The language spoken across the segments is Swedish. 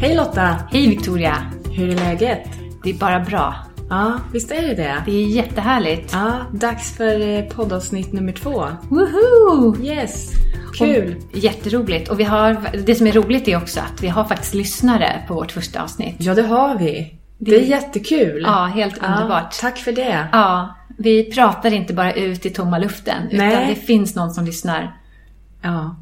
Hej Lotta! Hej Victoria! Hur är läget? Det är bara bra. Ja, visst är det det? Det är jättehärligt. Ja, dags för eh, poddavsnitt nummer två. Woohoo! Yes! Kul! Och, jätteroligt. Och vi har, det som är roligt är också att vi har faktiskt lyssnare på vårt första avsnitt. Ja, det har vi. Det är jättekul. Ja, helt underbart. tack för det. Ja, vi pratar inte bara ut i tomma luften. Nej. Utan det finns någon som lyssnar. Ja,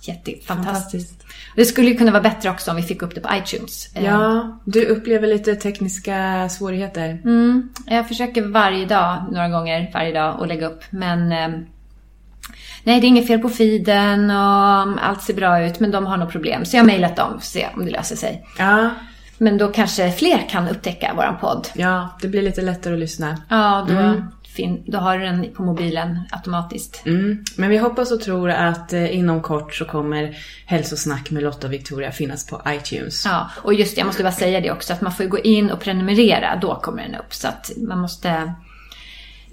Jättefantastiskt. fantastiskt. Det skulle ju kunna vara bättre också om vi fick upp det på iTunes. Eh, Ja, du upplever lite tekniska svårigheter. Mm, jag försöker varje dag, några gånger varje dag, att lägga upp. Men eh, nej, det är inget fel på feeden och allt ser bra ut. Men de har nog problem. Så jag har mejlat dem för att se om det löser sig. Ja, Men då kanske fler kan upptäcka våran podd. ja, det blir lite lättare att lyssna. Ja, då, fin- då har du den på mobilen automatiskt. Mm. Men vi hoppas och tror att eh, inom kort så kommer Hälsosnack med Lotta och Victoria finnas på iTunes. Ja, och just det, jag måste bara säga det också, att man får gå in och prenumerera, då kommer den upp. Så att man måste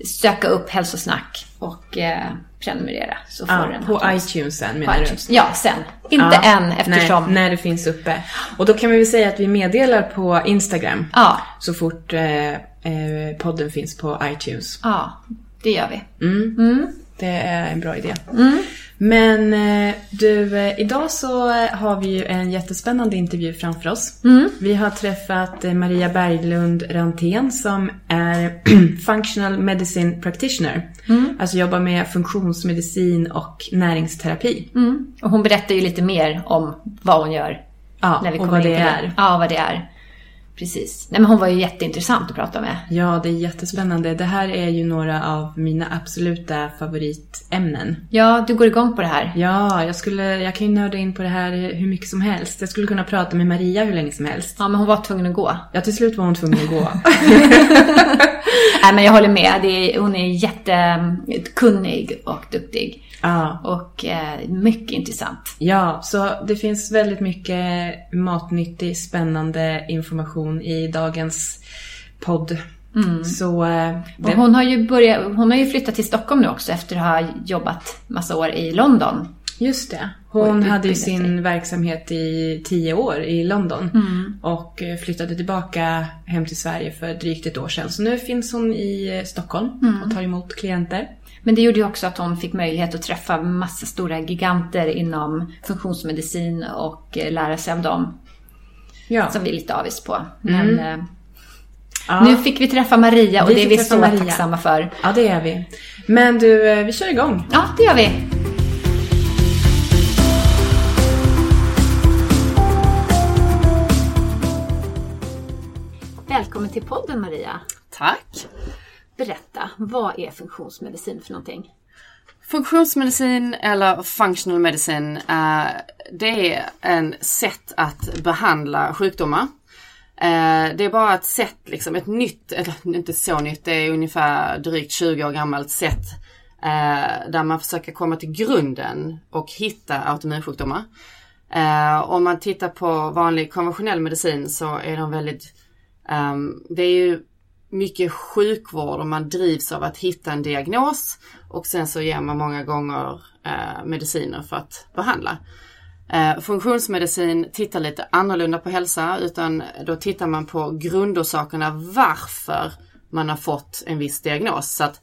söka upp hälsosnack och eh, prenumerera. Så får Ja, den på automatiskt. iTunes sen På menar du? Ja, sen. Inte Ja, än eftersom... Nej, när det finns uppe. Och då kan vi väl säga att vi meddelar på Instagram. Ja, Så fort eh, eh, podden finns på iTunes. ja, det gör vi. Det är en bra idé. Men eh, du, eh, idag så eh, har vi ju en jättespännande intervju framför oss. Vi har träffat Maria Berglund Rantén som är Functional Medicine Practitioner. Alltså jobbar med funktionsmedicin och näringsterapi. Och hon berättar ju lite mer om vad hon gör. Ja, när vi och kommer vad in det är. Ja, vad det är. Precis. Nej, men hon var ju jätteintressant att prata med. Ja, det är jättespännande. Det här är ju några av mina absoluta favoritämnen. Ja, du går igång på det här. Ja, jag, skulle, jag kan ju nörda in på det här hur mycket som helst. Jag skulle kunna prata med Maria hur länge som helst. Ja, men hon var tvungen att gå. Ja, till slut var hon tvungen att gå. Nej, men jag håller med. Det är, hon är jättekunnig och duktig. ja. Och eh, mycket intressant. ja, så det finns väldigt mycket matnyttig, spännande information i dagens podd. Så... eh, det, hon har ju börjat, hon har ju flyttat till Stockholm nu också efter att ha jobbat massa år i London. just det. Hon hade ju sin verksamhet i tio år i London. Mm. Och eh, flyttade tillbaka hem till Sverige för drygt ett år sedan. Så nu finns hon i eh, Stockholm Mm. och tar emot klienter. Men det gjorde ju också att hon fick möjlighet att träffa massa stora giganter inom funktionsmedicin och lära sig av dem. Ja. Som vi är lite avis på. Men eh, Ja. nu fick vi träffa Maria och Vi det är vi så Maria. tacksamma för. Ja, det är vi. Men du, eh, vi kör igång. Ja, det gör vi. Välkommen till podden Maria. Tack! Berätta, vad är funktionsmedicin för någonting? Funktionsmedicin eller functional medicine, eh, det är en sätt att behandla sjukdomar. Eh, det är bara ett sätt, liksom ett nytt, eller inte så nytt, det är ungefär drygt 20 år gammalt sätt eh, där man försöker komma till grunden och hitta autoimmunsjukdomar. Om man tittar på vanlig konventionell medicin så är de väldigt, ehm, det är ju mycket sjukvård och man drivs av att hitta en diagnos och sen så ger man många gånger eh, mediciner för att behandla. Eh, funktionsmedicin tittar lite annorlunda på hälsa utan då tittar man på grundorsakerna varför man har fått en viss diagnos. Så att,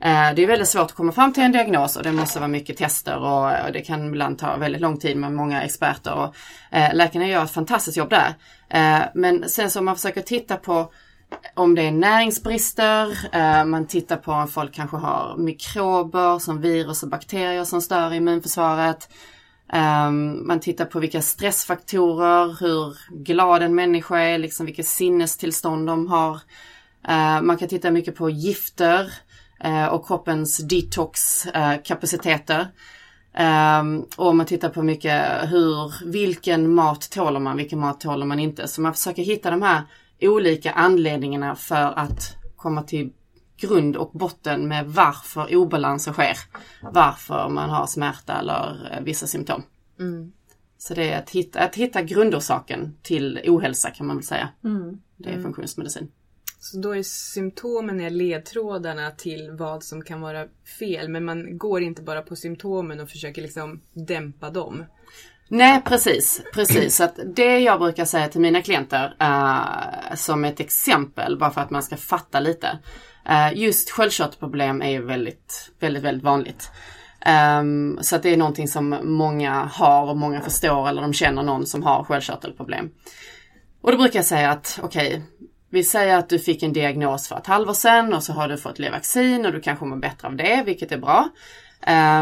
eh, det är väldigt svårt att komma fram till en diagnos och det måste vara mycket tester och, och det kan ibland ta väldigt lång tid med många experter. Och, eh, läkarna gör ett fantastiskt jobb där. Eh, men sen så om man försöker titta på om det är näringsbrister, eh, man tittar på om folk kanske har mikrober som virus och bakterier som stör immunförsvaret. Ehm, man tittar på vilka stressfaktorer, hur glad en människa är, liksom vilket sinnestillstånd de har. Eh, man kan titta mycket på gifter eh, och kroppens detoxkapaciteter. Um, och man tittar på mycket hur, vilken mat tåler man, vilken mat tåler man inte. Så man försöker hitta de här olika anledningarna för att komma till grund och botten med varför obalanser sker. Varför man har smärta eller eh, vissa symptom. Mm. Så det är att hitta, att hitta grundorsaken till ohälsa kan man väl säga. Mm. Det är mm. funktionsmedicin. Så då är symptomen är ledtrådarna till vad som kan vara fel men man går inte bara på symptomen och försöker liksom dämpa dem. Nej precis, precis. Så att det jag brukar säga till mina klienter uh, som ett exempel bara för att man ska fatta lite. Uh, just sköldkörtelproblem är ju väldigt, väldigt, väldigt vanligt. Um, så att det är någonting som många har och många förstår eller de känner någon som har sköldkörtelproblem. Och då brukar jag säga att okej, okay, vi säger att du fick en diagnos för ett halvår sedan och så har du fått Levaxin och du kanske mår bättre av det, vilket är bra.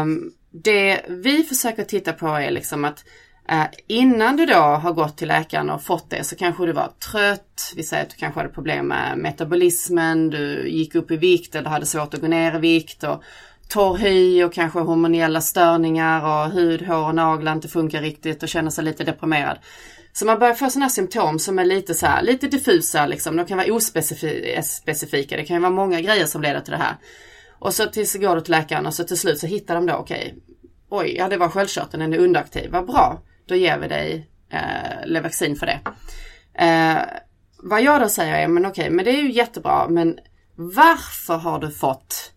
Um, det vi försöker titta på är liksom att eh, innan du då har gått till läkaren och fått det så kanske du var trött, vi säger att du kanske hade problem med metabolismen, du gick upp i vikt eller hade svårt att gå ner i vikt och torr hy och kanske hormoniella störningar och hud, hår och naglar inte funkar riktigt och känner sig lite deprimerad. Så man börjar få sådana här symptom som är lite så här, lite diffusa liksom. De kan vara ospecifika. Det kan ju vara många grejer som leder till det här. Och så tills går du till läkaren och så till slut så hittar de då, okej, okay, oj, ja det var sköldkörteln, den är underaktiv, vad bra, då ger vi dig eh, Levaxin för det. Eh, vad jag då säger är, men okej, okay, men det är ju jättebra, men varför har du fått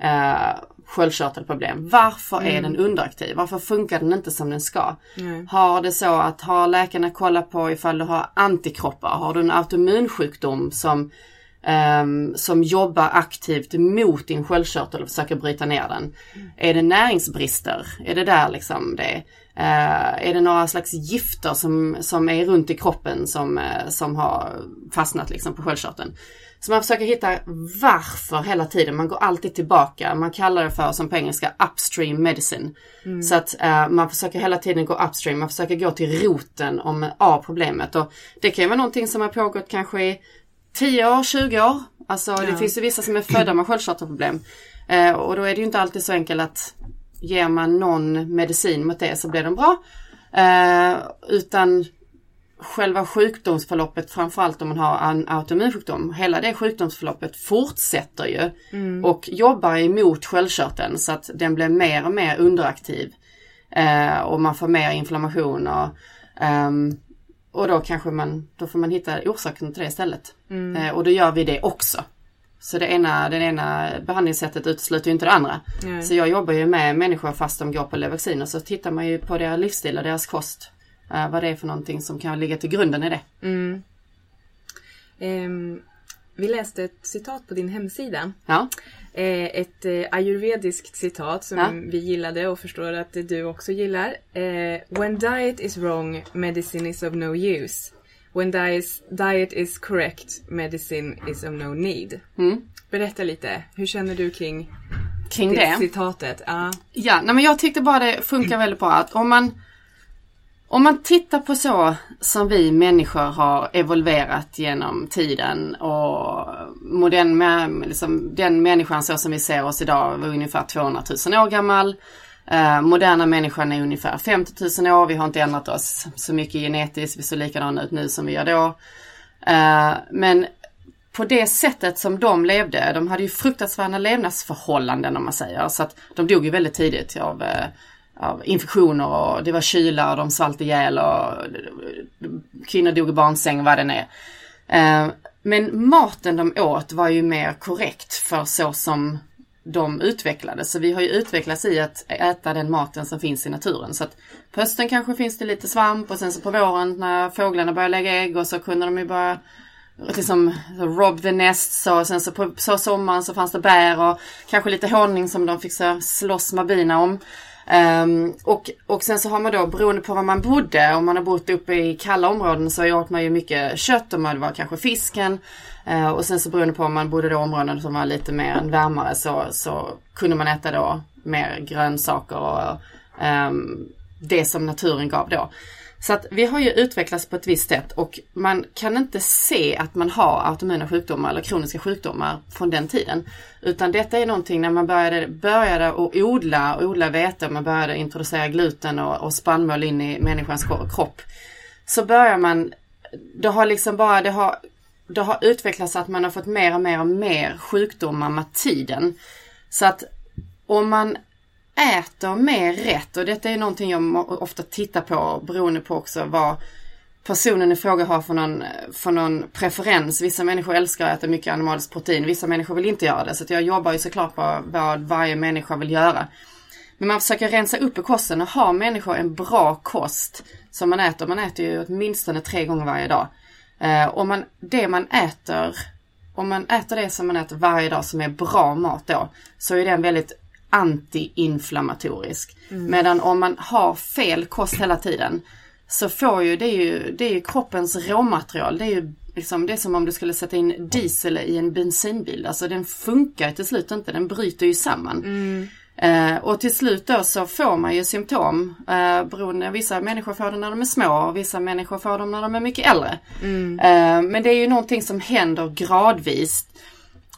eh, sköldkörtelproblem? Varför mm. är den underaktiv? Varför funkar den inte som den ska? Mm. Har det så att, har läkarna kollat på ifall du har antikroppar? Har du en autoimmunsjukdom som um, som jobbar aktivt mot din sköldkörtel och försöker bryta ner den. Mm. Är det näringsbrister? Är det där liksom det Uh, är det några slags gifter som, som är runt i kroppen som, uh, som har fastnat liksom på sköldkörteln? Så man försöker hitta varför hela tiden. Man går alltid tillbaka. Man kallar det för, som på engelska, upstream medicine. Mm. Så att uh, man försöker hela tiden gå upstream. Man försöker gå till roten om, av problemet. Och det kan ju vara någonting som har pågått kanske i 10 år, 20 år. Alltså ja. det finns ju vissa som är födda med sköldkörtelproblem. Eh, och då är det ju inte alltid så enkelt att ger man någon medicin mot det så blir de bra. Eh, utan själva sjukdomsförloppet, framförallt om man har en autoimmunsjukdom, hela det sjukdomsförloppet fortsätter ju mm. och jobbar emot sköldkörteln så att den blir mer och mer underaktiv. Eh, och man får mer inflammation och um, och då kanske man, då får man hitta orsaken till det istället. Mm. Eh, och då gör vi det också. Så det ena, det ena behandlingssättet utesluter ju inte det andra. Mm. Så jag jobbar ju med människor fast de går på Levaxin och så tittar man ju på deras livsstil och deras kost. Eh, vad det är för någonting som kan ligga till grunden i det. Mm. Um, vi läste ett citat på din hemsida. Ja. Eh, ett eh, ayurvediskt citat som ja. vi gillade och förstår att du också gillar. Eh, When diet is wrong, medicine is of no use. When diet is correct, medicine is of no need. Mm. Berätta lite, hur känner du kring, kring det citatet? Ah. Ja, nej, men jag tyckte bara det funkar väldigt bra att om man om man tittar på så som vi människor har evolverat genom tiden och modern, liksom, den människan så som vi ser oss idag var ungefär 200 000 år gammal. Eh, moderna människan är ungefär 50 000 år. Vi har inte ändrat oss så mycket genetiskt. Vi ser likadana ut nu som vi gör då. Eh, men på det sättet som de levde, de hade ju fruktansvärda levnadsförhållanden om man säger. Så att de dog ju väldigt tidigt av eh, av infektioner och det var kyla och de svalt ihjäl och kvinnor dog i barnsäng vad det är. Eh, men maten de åt var ju mer korrekt för så som de utvecklades. Så vi har ju utvecklats i att äta den maten som finns i naturen. Så att på hösten kanske finns det lite svamp och sen så på våren när fåglarna börjar lägga ägg och så kunde de ju börja liksom rob the nest så. Sen så på så sommaren så fanns det bär och kanske lite honung som de fick så slåss med bina om. Um, och, och sen så har man då beroende på var man bodde, om man har bott uppe i kalla områden så åt man ju mycket kött och man var kanske fisken. Uh, och sen så beroende på om man bodde i områden som var lite mer varmare så, så kunde man äta då mer grönsaker och um, det som naturen gav då. Så att vi har ju utvecklats på ett visst sätt och man kan inte se att man har autoimmuna sjukdomar eller kroniska sjukdomar från den tiden. Utan detta är någonting när man började, började att odla, och odla vete, man började introducera gluten och, och spannmål in i människans kropp. Så börjar man, det har liksom bara, det har, det har utvecklats att man har fått mer och mer och mer sjukdomar med tiden. Så att om man äter mer rätt och detta är någonting jag ofta tittar på beroende på också vad personen i fråga har för någon, för någon preferens. Vissa människor älskar att äta mycket animaliskt protein, vissa människor vill inte göra det. Så jag jobbar ju såklart på vad varje människa vill göra. Men man försöker rensa upp i kosten och har människor en bra kost som man äter. Man äter ju åtminstone tre gånger varje dag. Eh, och man, det man äter, om man äter det som man äter varje dag som är bra mat då, så är det en väldigt antiinflammatorisk. Mm. Medan om man har fel kost hela tiden så får ju det är ju, det är ju kroppens råmaterial. Det är ju liksom, det är som om du skulle sätta in diesel i en bensinbil. Alltså den funkar till slut inte, den bryter ju samman. Mm. Eh, och till slut då så får man ju symptom. Eh, beroende, vissa människor får det när de är små och vissa människor får dem när de är mycket äldre. Mm. Eh, men det är ju någonting som händer gradvis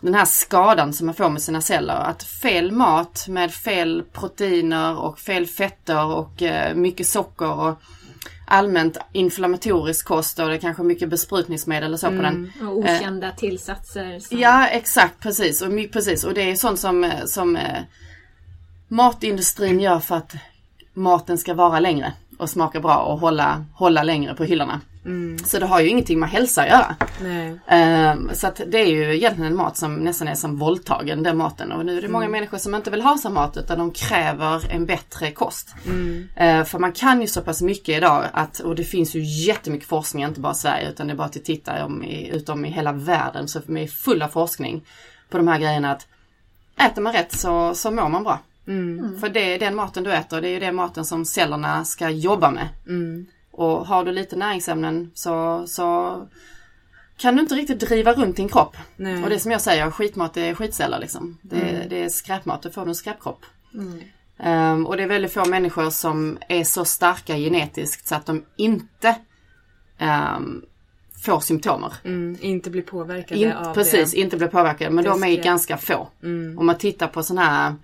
den här skadan som man får med sina celler. Att fel mat med fel proteiner och fel fetter och eh, mycket socker och allmänt inflammatorisk kost och det är kanske mycket besprutningsmedel och så mm, på den. Och okända eh, tillsatser. Som... Ja exakt precis och, precis och det är sånt som, eh, som eh, matindustrin gör för att maten ska vara längre och smaka bra och hålla, hålla längre på hyllorna. Mm. Så det har ju ingenting med hälsa att göra. Um, så att det är ju egentligen en mat som nästan är som våldtagen den maten. Och nu är det mm. många människor som inte vill ha sån mat utan de kräver en bättre kost. Mm. Uh, för man kan ju så pass mycket idag att, och det finns ju jättemycket forskning, inte bara i Sverige utan det är bara att titta om i, utom i hela världen. Så vi är fulla forskning på de här grejerna att äter man rätt så, så mår man bra. Mm. För det är den maten du äter, det är ju den maten som cellerna ska jobba med. Mm. Och har du lite näringsämnen så, så kan du inte riktigt driva runt din kropp. Nej. Och det som jag säger, skitmat är skitceller liksom. Det, mm. det är skräpmat, då får du en skräpkropp. Mm. Um, och det är väldigt få människor som är så starka genetiskt så att de inte um, får symptomer. Mm, inte blir påverkade In, av Precis, det. inte blir påverkade. Men de är ganska få. Mm. Om man tittar på sådana här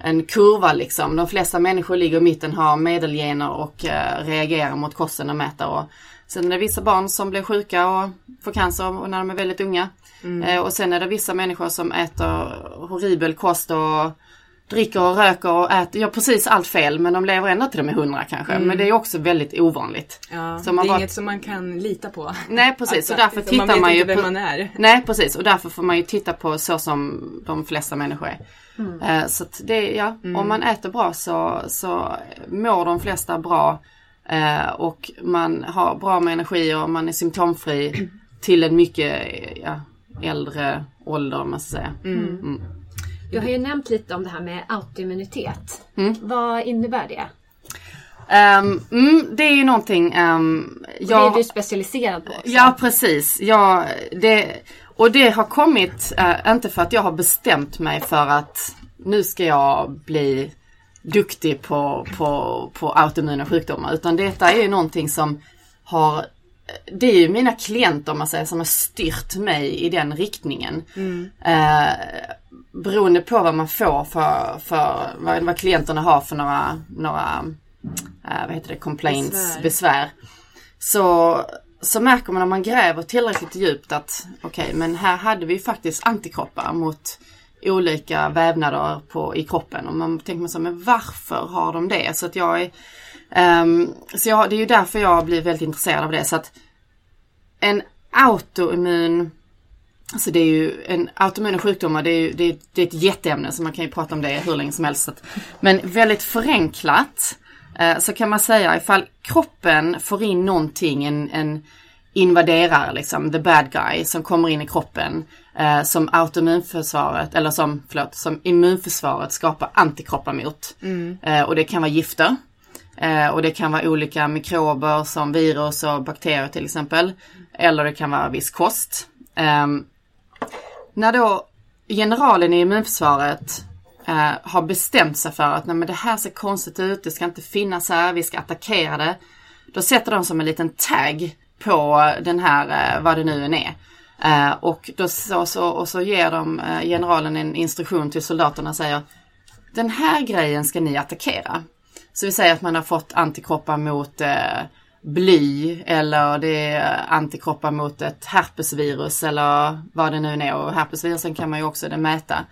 en kurva liksom. De flesta människor ligger i mitten, har medelgener och eh, reagerar mot kosten och mäter. Och sen är det vissa barn som blir sjuka och får cancer när de är väldigt unga. Mm. Eh, och sen är det vissa människor som äter horribel kost och dricker och röker och äter, gör precis allt fel men de lever ändå till de är hundra kanske. Mm. Men det är också väldigt ovanligt. Ja, så man det är bara... inget som man kan lita på. Nej precis alltså, och därför tittar man, man ju på... man är. Nej precis och därför får man ju titta på så som de flesta människor är. Mm. Eh, så det, ja, mm. om man äter bra så, så mår de flesta bra eh, och man har bra med energi och man är symptomfri till en mycket ja, äldre ålder om man ska säga. Du har ju nämnt lite om det här med autoimmunitet. Mm. Vad innebär det? Um, mm, det är ju någonting... Um, jag, det är du specialiserad på också. Ja precis. Jag, det, och det har kommit, uh, inte för att jag har bestämt mig för att nu ska jag bli duktig på, på, på autoimmuna sjukdomar. Utan detta är ju någonting som har det är ju mina klienter om man säger som har styrt mig i den riktningen. Mm. Eh, beroende på vad man får för, för vad, vad klienterna har för några, några äh, vad heter det, complaints, besvär. besvär. Så, så märker man om man gräver tillräckligt djupt att okej, okay, men här hade vi faktiskt antikroppar mot olika vävnader på, i kroppen. Och man tänker man så, men varför har de det? Så att jag är, um, så jag, det är ju därför jag blir väldigt intresserad av det. Så att en autoimmun Alltså det är ju en autoimmuna sjukdomar, det är, ju, det, är, det är ett jätteämne så man kan ju prata om det hur länge som helst. Men väldigt förenklat eh, så kan man säga ifall kroppen får in någonting, en, en invaderare liksom, the bad guy som kommer in i kroppen eh, som autoimmunförsvaret, eller som, förlåt, som immunförsvaret skapar antikroppar mot. Mm. Eh, och det kan vara gifter. Eh, och det kan vara olika mikrober som virus och bakterier till exempel. Eller det kan vara viss kost. Ehm, när då generalen i immunförsvaret eh, har bestämt sig för att Nej, men det här ser konstigt ut, det ska inte finnas här, vi ska attackera det. Då sätter de som en liten tag på den här, eh, vad det nu än är. Eh, och, då, så, så, och så ger de generalen en instruktion till soldaterna och säger Den här grejen ska ni attackera. Så vi säger att man har fått antikroppar mot bly eller det är antikroppar mot ett herpesvirus eller vad det nu är och herpesvirusen kan man ju också mäta.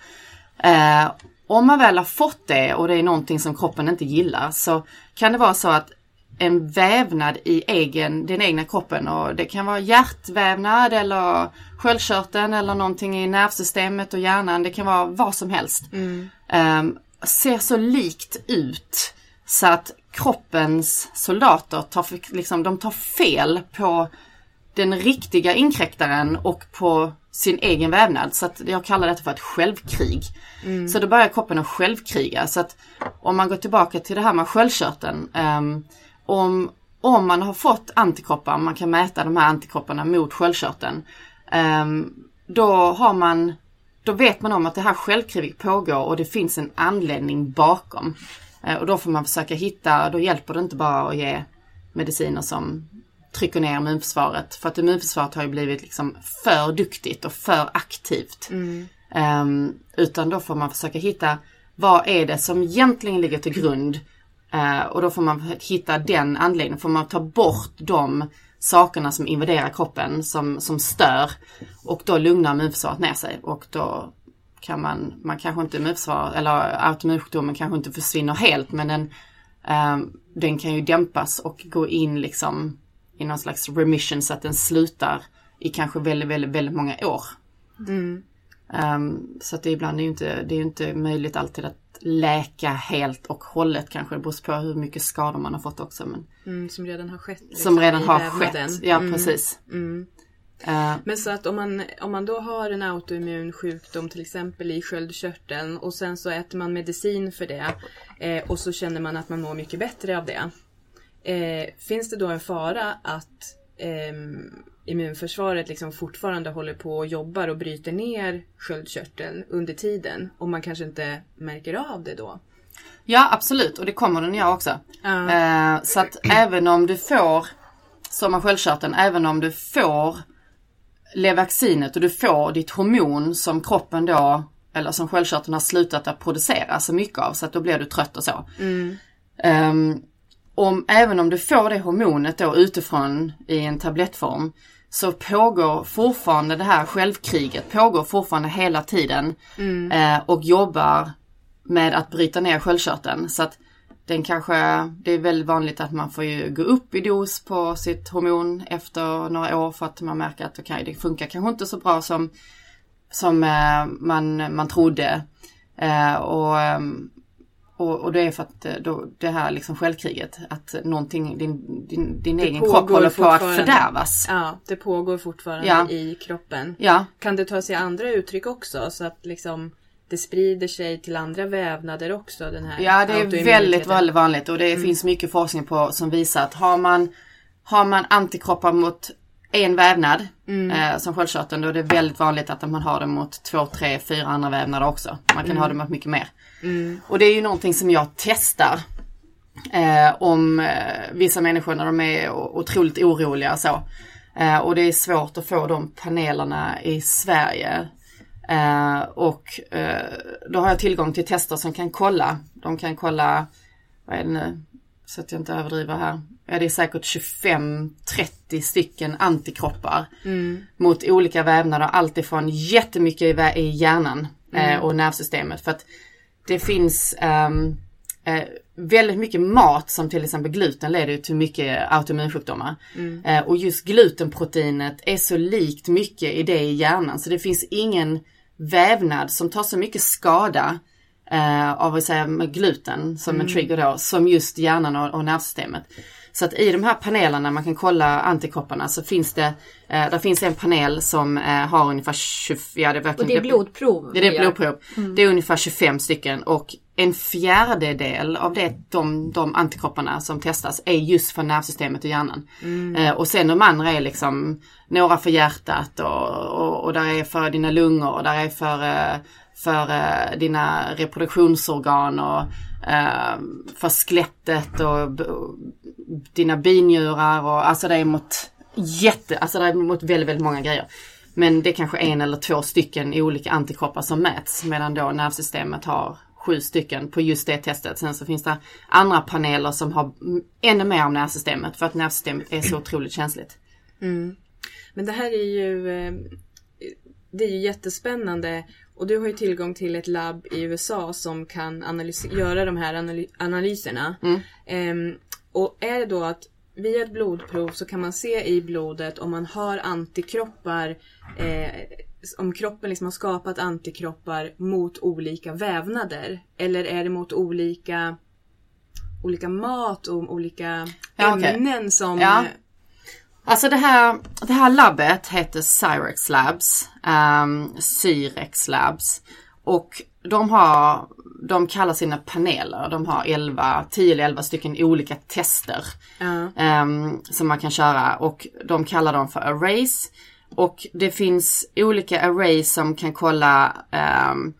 Eh, om man väl har fått det och det är någonting som kroppen inte gillar så kan det vara så att en vävnad i egen, den egna kroppen och det kan vara hjärtvävnad eller sköldkörteln eller någonting i nervsystemet och hjärnan. Det kan vara vad som helst. Mm. Eh, ser så likt ut så att kroppens soldater tar, liksom, de tar fel på den riktiga inkräktaren och på sin egen vävnad. Så att jag kallar detta för ett självkrig. Mm. Så då börjar kroppen att självkriga. Så att om man går tillbaka till det här med sköldkörteln. Um, om, om man har fått antikroppar, man kan mäta de här antikropparna mot sköldkörteln. Um, då har man, då vet man om att det här självkriget pågår och det finns en anledning bakom. Eh, och då får man försöka hitta, då hjälper det inte bara att ge mediciner som trycker ner immunförsvaret. För att immunförsvaret har ju blivit liksom för duktigt och för aktivt. Mm. Um, utan då får man försöka hitta vad är det som egentligen ligger till grund. Uh, och då får man hitta den anledningen, får man ta bort de sakerna som invaderar kroppen som, som stör. Och då lugnar immunförsvaret ner sig och då kan man, man kanske inte immunförsvar, eller autoimmunsjukdomen kanske inte försvinner helt men den, um, den kan ju dämpas och gå in liksom i någon slags remission så att den slutar i kanske väldigt, väldigt, väldigt många år. Mm. Um, så att det ibland är ju inte, det är inte möjligt alltid att läka helt och hållet kanske. Det beror på hur mycket skador man har fått också. Men, mm, som redan har skett. Liksom, som redan har skett, ja mm. precis. Mm. Uh, Men så att om man, om man då har en autoimmun sjukdom till exempel i sköldkörteln och sen så äter man medicin för det eh, och så känner man att man mår mycket bättre av det. Eh, finns det då en fara att eh, immunförsvaret liksom fortfarande håller på och jobbar och bryter ner sköldkörteln under tiden och man kanske inte märker av det då? Ja absolut och det kommer den göra också. Uh. så att även om du får som har sköldkörteln, även om du får Levaccinet och du får ditt hormon som kroppen då, eller som sköldkörteln har slutat att producera så mycket av så att då blir du trött och så. Mm. Um, om, även om du får det hormonet då utifrån i en tablettform så pågår fortfarande det här självkriget, pågår fortfarande hela tiden mm. eh, och jobbar med att bryta ner sköldkörteln. Så att den kanske, det är väldigt vanligt att man får ju gå upp i dos på sitt hormon efter några år för att man märker att okay, det funkar kanske inte så bra som, som eh, man, man trodde. Eh, och, ehm, och, och det är för att eh, då, det här liksom självkriget, att någonting, din, din, din egen kropp håller på att fördärvas. Ja, det pågår fortfarande ja. i kroppen. Ja. Kan det ta sig andra uttryck också? Så att liksom det sprider sig till andra vävnader också. Den här ja, det är väldigt, väldigt vanligt och det mm. finns mycket forskning på som visar att har man, har man antikroppar mot en vävnad mm. eh, som sköldkörteln då är det väldigt vanligt att man har det mot två, tre, fyra andra vävnader också. Man kan mm. ha det mot mycket mer. Mm. Och det är ju någonting som jag testar eh, om eh, vissa människor när de är otroligt oroliga så. Eh, och det är svårt att få de panelerna i Sverige Eh, och eh, då har jag tillgång till tester som kan kolla. De kan kolla, vad är det nu, så att jag inte överdriver här. Ja, det är säkert 25-30 stycken antikroppar mm. mot olika vävnader. Alltifrån jättemycket i hjärnan eh, mm. och nervsystemet. För att det finns um, eh, väldigt mycket mat som till exempel gluten leder till mycket autoimmunsjukdomar. Eh, och just glutenproteinet är så likt mycket i det i hjärnan så det finns ingen vävnad som tar så mycket skada eh, av att säga gluten som en trigger då, som just hjärnan och, och nervsystemet. Så att i de här panelerna man kan kolla antikropparna så finns det, eh, där finns en panel som eh, har ungefär 20, ja det är verkligen Och det är blodprov. det är det gör. blodprov. Det är ungefär 25 stycken och en fjärdedel av det, de, de antikropparna som testas är just för nervsystemet och hjärnan. Eh, och sen de andra är liksom några för hjärtat och, och, och där är för dina lungor och där är för, eh, för eh, dina reproduktionsorgan och eh, för skelettet och dina binjurar och alltså det är mot jätte, alltså det är mot väldigt, väldigt många grejer. Men det är kanske en eller två stycken olika antikroppar som mäts medan då nervsystemet har sju stycken på just det testet. Sen så finns det andra paneler som har ännu mer om nervsystemet för att nervsystemet är så otroligt känsligt. Mm. Men det här är ju, eh, det är ju jättespännande och du har ju tillgång till ett labb i USA som kan analys- göra de här analy- analyserna. Ehm, och är det då att via ett blodprov så kan man se i blodet om man har antikroppar, eh, om kroppen liksom har skapat antikroppar mot olika vävnader. Eller är det mot olika, olika mat och olika Ja, ämnen som... Ja. Alltså det här, det här labbet heter Cyrex Labs, um, Cyrex Labs. Och de har, de kallar sina paneler, de har 11, 10 eller 11 stycken olika tester. Ja. ehm, som man kan köra och de kallar dem för arrays. Och det finns olika arrays som kan kolla ehm,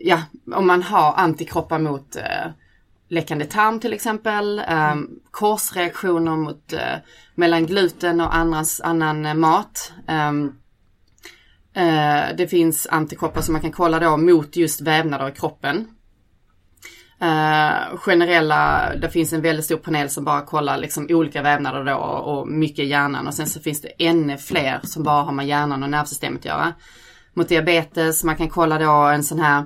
ja, om man har antikroppar mot eh, läckande tarm till exempel, eh, korsreaktioner mot, eh, mellan gluten och andras, annan eh, mat. Ehm, eh, det finns antikroppar som man kan kolla då mot just vävnader i kroppen. Eh, generella, det finns en väldigt stor panel som bara kollar liksom olika vävnader då och, mycket hjärnan och sen så finns det ännu fler som bara har med hjärnan och nervsystemet att göra. Mot diabetes, man kan kolla då en sån här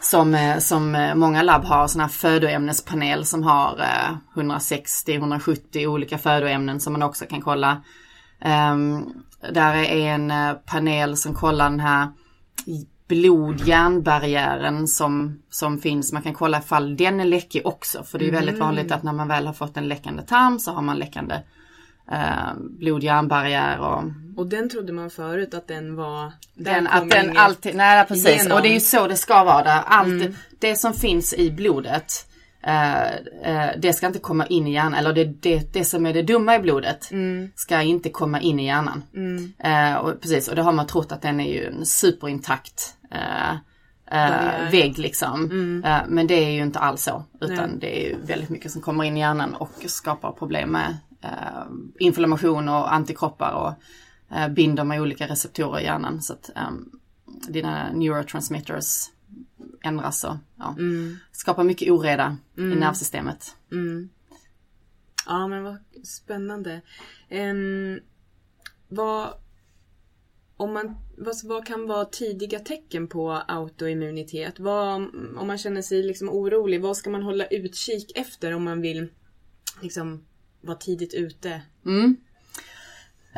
som, eh, som eh, många labb har, sån här födoämnespanel som har eh, 160-170 olika födoämnen som man också kan kolla. Ehm, där är en eh, panel som kollar den här blod-hjärnbarriären som, som finns. Man kan kolla ifall den är läckig också. För det är väldigt vanligt att när man väl har fått en läckande tarm så har man läckande eh, blod-hjärnbarriär och Och den trodde man förut att den var... den, att den inget alltid, nej precis. igenom. Och det är ju så det ska vara. Där. Allt, Det som finns i blodet, eh, det ska inte komma in i hjärnan. Eller det, det, det som är det dumma i blodet ska inte komma in i hjärnan. Eh, och, precis, och det har man trott att den är ju en superintakt vägg liksom. Eh, men det är ju inte alls så. Utan det är ju väldigt mycket som kommer in i hjärnan och skapar problem med inflammation och antikroppar och binder med olika receptorer i hjärnan. Så att ehm, dina neurotransmitters ändras och ja, skapar mycket oreda i nervsystemet. Ja, men vad spännande. Um, vad, om man, vad, vad kan vara tidiga tecken på autoimmunitet? Vad, om man känner sig liksom orolig, vad ska man hålla utkik efter om man vill liksom vara tidigt ute? Eh,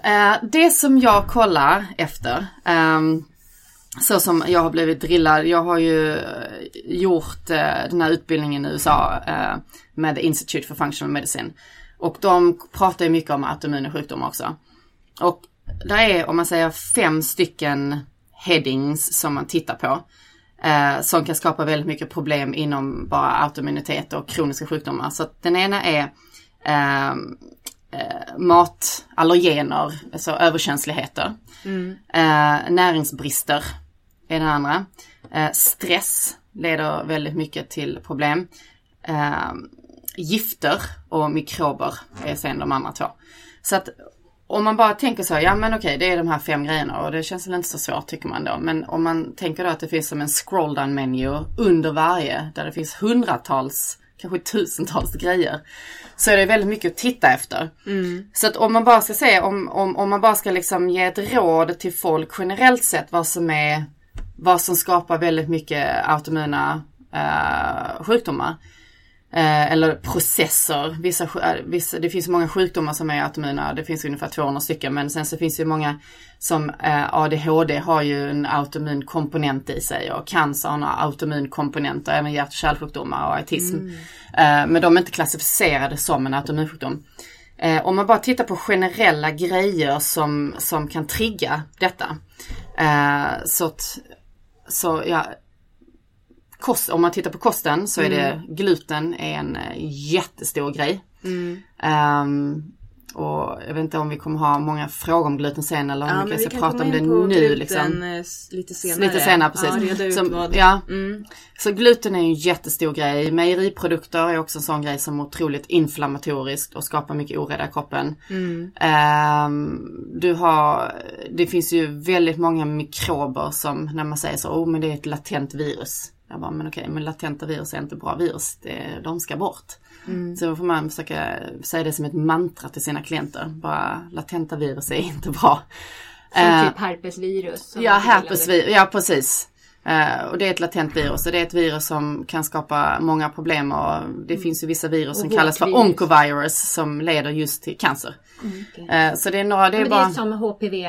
Eh, det som jag kollar efter, ehm, så som jag har blivit drillad, jag har ju eh, gjort eh, den här utbildningen i USA med The Institute for Functional Medicine. Och de pratar ju mycket om autoimmuna sjukdomar också. Och där är, om man säger fem stycken headings som man tittar på. Eh, som kan skapa väldigt mycket problem inom bara autoimmunitet och kroniska sjukdomar. Så att den ena är eh, eh, matallergener, alltså överkänsligheter. Eh, näringsbrister är den andra. Eh, stress leder väldigt mycket till problem. Eh, gifter och mikrober är sen de andra två. Så att om man bara tänker så, ja men okej det är de här fem grejerna och det känns väl inte så svårt tycker man då. Men om man tänker då att det finns som en scroll down menu under varje där det finns hundratals, kanske tusentals grejer. Så är det väldigt mycket att titta efter. Så att om man bara ska säga, om, om, om man bara ska liksom ge ett råd till folk generellt sett vad som är, vad som skapar väldigt mycket autoimmuna eh, sjukdomar. Eh, eller processer. Vissa, vissa, det finns många sjukdomar som är autoimmuna. Det finns ungefär 200 stycken. Men sen så finns det många som eh, ADHD har ju en autoimmun komponent i sig. Och cancer har autoimmun komponent. Och även hjärt och kärlsjukdomar och autism. Eh, men de är inte klassificerade som en autoimmunsjukdom. Eh, om man bara tittar på generella grejer som, som kan trigga detta. Så att, så ja, kost, om man tittar på kosten så är det gluten är en eh, jättestor grej. Ehm, och jag vet inte om vi kommer ha många frågor om gluten sen eller om Ja, vi ska vi kan prata om det nu gluten, liksom. eh, lite senare. Lite senare precis. Ja, Som- ja. Mm. Så gluten är en jättestor grej. Mejeriprodukter är också en sån grej som är otroligt inflammatoriskt och skapar mycket oreda i kroppen. Ehm, du har, det finns ju väldigt många mikrober som när man säger så, oh men det är ett latent virus. Jag bara, men okej, men latenta virus är inte bra virus. Det, de ska bort. Så då får man försöka säga det som ett mantra till sina klienter. Bara, latenta virus är inte bra. Som Eh, typ herpesvirus. Ja, herpesvirus, ja precis. Eh, och det är ett latent virus och det är ett virus som kan skapa många problem och det finns ju vissa virus som Mm. Kallas för oncovirus som leder just till cancer. Eh, så det är några, det är det bara... är som HPV.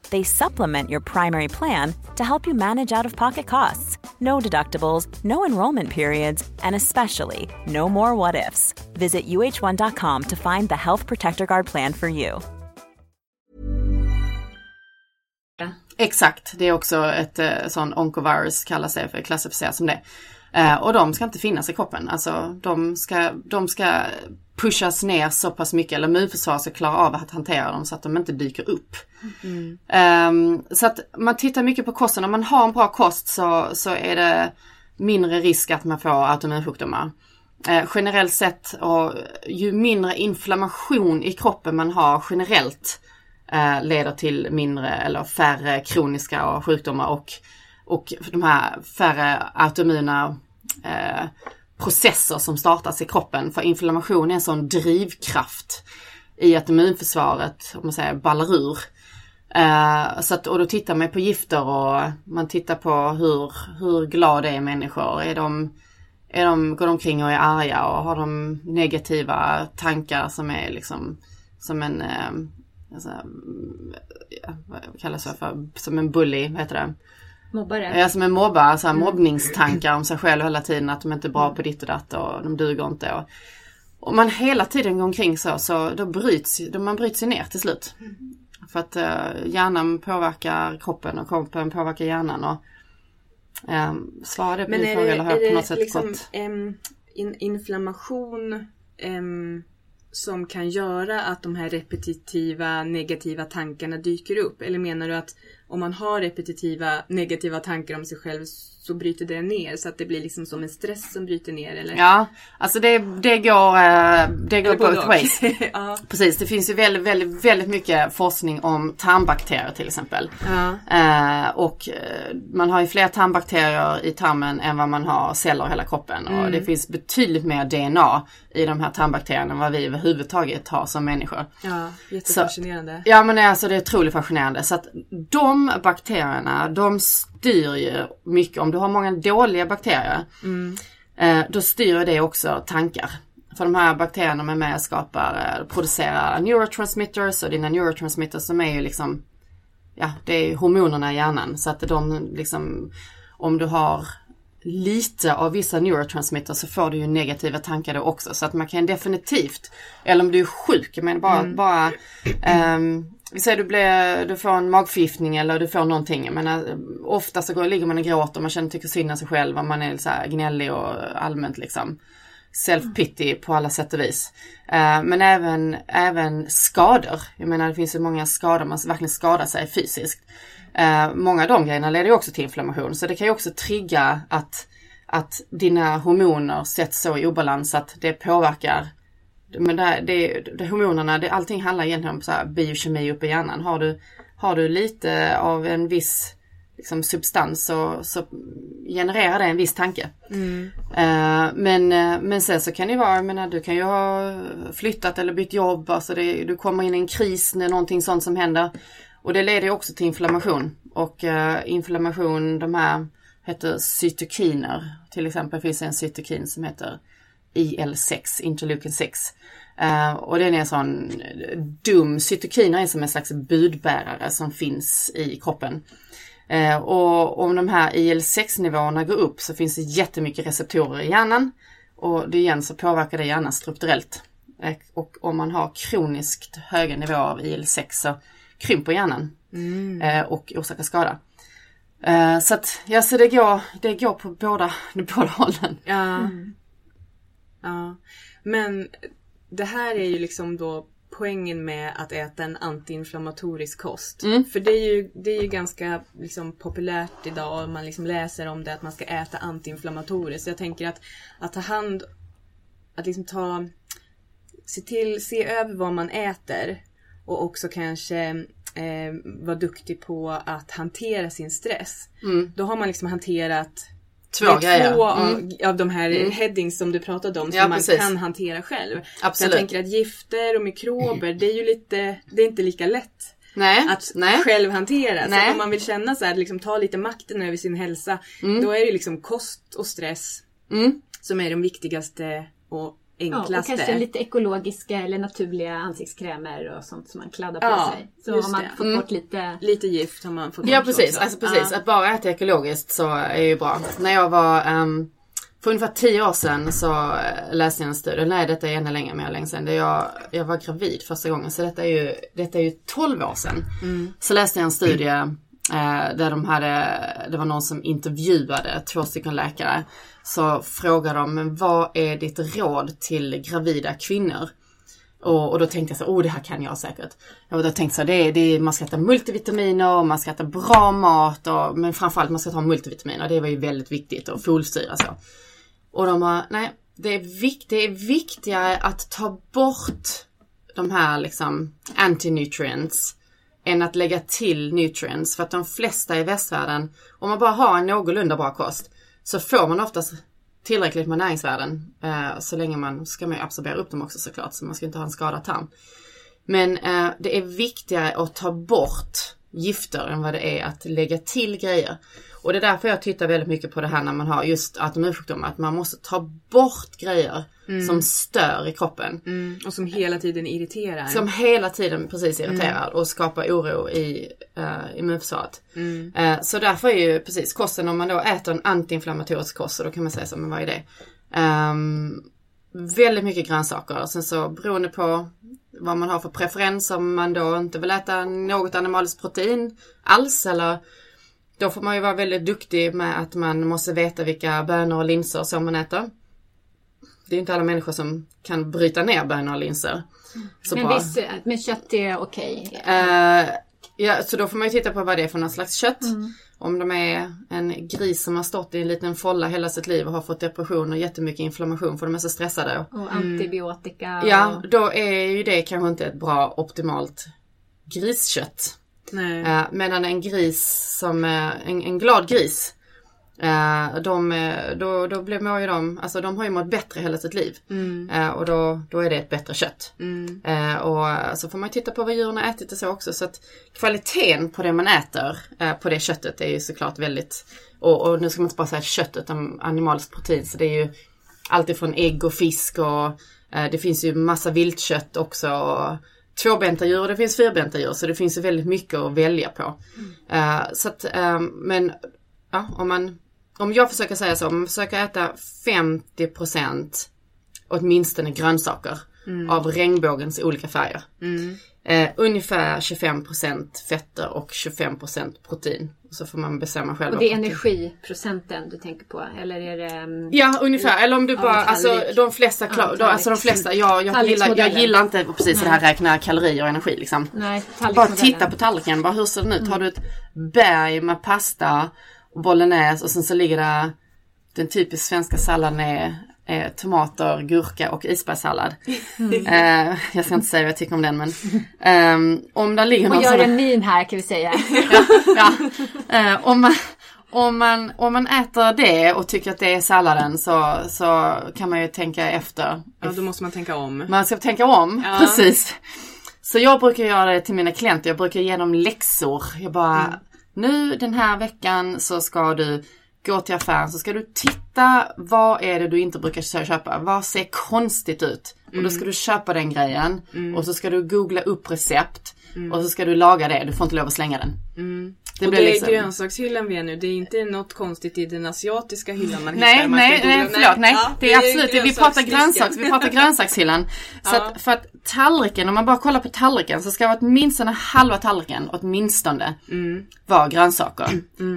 They supplement your primary plan to help you manage out of pocket costs. No deductibles, no enrollment periods, and especially no more what ifs. Visit uh1.com to find the Health Protector Guard plan for you. Exakt, det är också ett eh, sån oncovirus kallas det för, klassificeras som det. Eh, och de ska inte finnas i kroppen. Alltså de ska, de ska pushas ner så pass mycket, eller immunförsvaret ska klara av att hantera dem så att de inte dyker upp. Ehm, så att man tittar mycket på kosten. Om man har en bra kost så, så är det mindre risk att man får autoimmunsjukdomar. Uh, ehm, generellt sett, och ju mindre inflammation i kroppen man har generellt uh, leder till mindre eller färre kroniska sjukdomar och, och de här färre autoimmuna uh, processer som startas i kroppen. För inflammation är en sån drivkraft i att immunförsvaret, om man säger, ballar ur. Uh, så att, och då tittar man på gifter och man tittar på hur, hur glada är människor. Är de, är de, går de omkring och är arga och har de negativa tankar som är liksom som en, uh, alltså, ja, vad kallas det för, som en bully, vad heter det? Mobbare. Ja, som en mobbar, så här mobbningstankar om sig själv hela tiden, att de inte är bra på ditt och datt och de duger inte. Och, och man hela tiden går omkring så, så då bryts, då man bryts ju ner till slut. För att uh, hjärnan påverkar kroppen och kroppen påverkar hjärnan. Och, um, svarar det på din fråga eller har jag på något sätt liksom gått? em, in, inflammation em, som kan göra att de här repetitiva negativa tankarna dyker upp? Eller menar du att om man har repetitiva negativa tankar om sig själv så bryter det ner så att det blir liksom som en stress som bryter ner? Eller? Ja, alltså det, det går, eh, det går both ways. ja. Precis, det finns ju väldigt, väldigt, väldigt mycket forskning om tarmbakterier till exempel. Ja. Eh, och eh, man har ju fler tarmbakterier i tarmen än vad man har celler i hela kroppen. Och det finns betydligt mer DNA i de här tarmbakterierna än vad vi överhuvudtaget har som människor. ja, jättefascinerande. Ja men alltså det är otroligt fascinerande. Så att de bakterierna, de styr ju mycket. Om du har många dåliga bakterier, eh, då styr det också tankar. För de här bakterierna med med skapar, eh, producerar neurotransmitters och dina neurotransmitters som är ju liksom, ja det är hormonerna i hjärnan. Så att de liksom, om du har lite av vissa neurotransmitters så får du ju negativa tankar då också. Så att man kan definitivt, eller om du är sjuk, menar bara, bara ehm, vi säger du, blir, du får en magförgiftning eller du får någonting. Jag menar, ofta så går, ligger man och gråter, man känner tycker synd om sig själv och man är så gnällig och allmänt liksom self-pity på alla sätt och vis. Eh, men även, även skador. Jag menar det finns ju många skador, man verkligen skadar sig fysiskt. Eh, många av de grejerna leder ju också till inflammation så det kan ju också trigga att, att dina hormoner sätts så i obalans att det påverkar men det, det, det, hormonerna, det, allting handlar egentligen om så här biokemi uppe i hjärnan. Har du, har du lite av en viss liksom, substans så, så genererar det en viss tanke. Mm. Uh, men, uh, men sen så kan det vara, jag menar du kan ju ha flyttat eller bytt jobb, alltså det, du kommer in i en kris när någonting sånt som händer. Och det leder ju också till inflammation. Och uh, inflammation, de här heter cytokiner. Till exempel finns det en cytokin som heter IL6, interleukin 6. Uh, och den är en sån dum, cytokiner är som en slags budbärare som finns i kroppen. Uh, och om de här IL6 nivåerna går upp så finns det jättemycket receptorer i hjärnan. Och det igen så påverkar det hjärnan strukturellt. Uh, och om man har kroniskt höga nivåer av IL6 så krymper hjärnan mm. och orsakar skada. Så att, ja så det går, det går på båda, båda hållen. Ja. Mm. Ja. Men det här är ju liksom då poängen med att äta en antiinflammatorisk kost. Mm. För det är ju, det är ju ganska liksom populärt idag och man liksom läser om det att man ska äta antiinflammatoriskt. Så jag tänker att, att ta hand, att liksom ta, se till, se över vad man äter och också kanske eh, vara duktig på att hantera sin stress. Mm. Då har man liksom hanterat Två grejer. Två mm. av, de här mm. headings som du pratade om som ja, man precis. kan hantera själv. Absolut. jag tänker att gifter och mikrober, det är ju lite, det är inte lika lätt. Nej, att nej. själv hantera. Nej. Så om man vill känna så här, liksom ta lite makten över sin hälsa. Mm. Då är det liksom kost och stress mm. som är de viktigaste och enklaste. Ja, och kanske lite ekologiska eller naturliga ansiktskrämer och sånt som man kladdar på ja, sig. Så har man fått mm. bort lite... Lite gift har man fått bort Ja precis, alltså precis. Ja. Att bara äta ekologiskt så är ju bra. När jag var um, för ungefär tio år sedan så eh, läste jag en studie, nej detta är ännu längre, mer länge sedan. Det jag, jag var gravid första gången så detta är ju, detta är ju 12 år sedan. Mm. Så läste jag en studie eh, där de hade, det var någon som intervjuade två stycken läkare så frågar de, men vad är ditt råd till gravida kvinnor? Och, och då tänkte jag så, oh det här kan jag säkert. Och då tänkte jag så, det det man ska äta multivitaminer, man ska äta bra mat, och, men framförallt man ska ta multivitaminer. Det var ju väldigt viktigt och folsyra så. Och de bara, nej, det är, vikt, det är viktigare att ta bort de här liksom antinutrients än att lägga till nutrients. För att de flesta i västvärlden, om man bara har en någorlunda bra kost, så får man oftast tillräckligt med näringsvärden. Eh, så länge man ska man absorbera upp dem också såklart, så man ska inte ha en skadad tarm. Men eh, det är viktigare att ta bort gifter än vad det är att lägga till grejer. Och det är därför jag tittar väldigt mycket på det här när man har just autoimmunsjukdomar, att man måste ta bort grejer mm. som stör i kroppen. Mm. Och som hela tiden irriterar. Som hela tiden precis irriterar mm. och skapar oro i uh, immunförsvaret. Uh, så därför är ju precis kosten, om man då äter en antiinflammatorisk kost, så då kan man säga så, men vad är det? Um, väldigt mycket grönsaker. Sen så beroende på vad man har för preferens, om man då inte vill äta något animaliskt protein alls eller då får man ju vara väldigt duktig med att man måste veta vilka bönor och linser som man äter. Det är inte alla människor som kan bryta ner bönor och linser. Så men, viss, men kött är okej? Okay. Uh, ja, så då får man ju titta på vad det är för någon slags kött. Mm. Om de är en gris som har stått i en liten folla hela sitt liv och har fått depression och jättemycket inflammation för de är så stressade. Och antibiotika. Och... Ja, då är ju det kanske inte ett bra optimalt griskött. Uh, medan en gris som, uh, en, en glad gris Uh, de, då, då blir, mår ju de, alltså de har ju mått bättre hela sitt liv. Mm. Uh, och då, då är det ett bättre kött. Mm. Uh, och så får man titta på vad djuren har ätit och så också. Så att kvaliteten på det man äter, på det köttet är ju såklart väldigt, och, och nu ska man inte bara säga kött utan animaliskt protein. Så det är ju alltifrån ägg och fisk och det finns ju massa viltkött också. Och, tvåbenta djur och det finns fyrbenta djur så det finns väldigt mycket att välja på. Mm. Uh, så att, um, men ja, om man, om jag försöker säga så, om man försöker äta 50% åtminstone grönsaker av regnbågens olika färger. Eh, ungefär 25% fetter och 25% protein. Så får man bestämma själv. Och det är energiprocenten du tänker på? Eller är det... mm, Ja ungefär, eller om du bara, alltså de flesta, klar, Ja, alltså de flesta, jag, jag, gillar, jag gillar inte precis det här räkna kalorier och energi liksom. Nej, Bara titta på tallriken, bara hur ser den ut? Har du ett berg med pasta och bolognese och sen så ligger det den typiskt svenska salladen är, är tomater, gurka och isbergssallad. Eh, jag ska inte säga vad jag tycker om den men ehm, om det ligger Och någon gör sån en min här kan vi säga. ja. Eh, om, man, om, man, om man äter det och tycker att det är salladen så, så kan man ju tänka efter. Ja, då måste man tänka om. Man ska tänka om, Ja. precis. Så jag brukar göra det till mina klienter, jag brukar ge dem läxor. Jag bara, nu den här veckan så ska du gå till affären så ska du titta vad är det du inte brukar köpa. Vad ser konstigt ut? Och då ska du köpa den grejen och så ska du googla upp recept och så ska du laga det. Du får inte lov att slänga den. Det och det är liksom- grönsakshyllan vi är nu. Det är inte något konstigt i den asiatiska hyllan man Nej, hittar. Nej, nej, förlåt, nej. Ja, det är absolut, vi pratar grönsaks, vi pratar grönsakshyllan. Så Ja. att, för att tallriken, om man bara kollar på tallriken så ska åtminstone halva tallriken, åtminstone, Mm. vara grönsaker.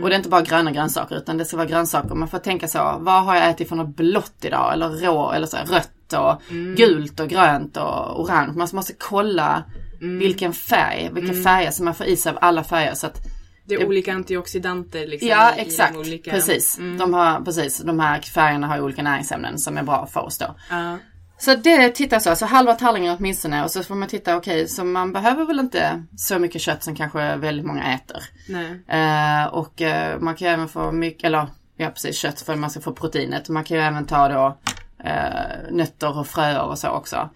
Och det är inte bara gröna grönsaker utan det ska vara grönsaker. Man får tänka så, vad har jag ätit för något blått idag? Eller rå, eller så, här, rött och Mm. gult och grönt och orange. Man måste kolla Mm. vilken färg, vilka färger som man får i sig av alla färger. Så att Det är olika antioxidanter liksom. Ja exakt, olika- precis. Mm. De, har, precis. De här färgerna har ju olika näringsämnen som är bra för oss då. Ja. Så det tittar så, så halva tallriken åtminstone och så får man titta, okej, så man behöver väl inte så mycket kött som kanske väldigt många äter. Nej. Eh, och eh, man kan ju även få mycket, eller ja precis kött för att man ska få proteinet. Man kan ju även ta då eh, nötter och fröer och så också.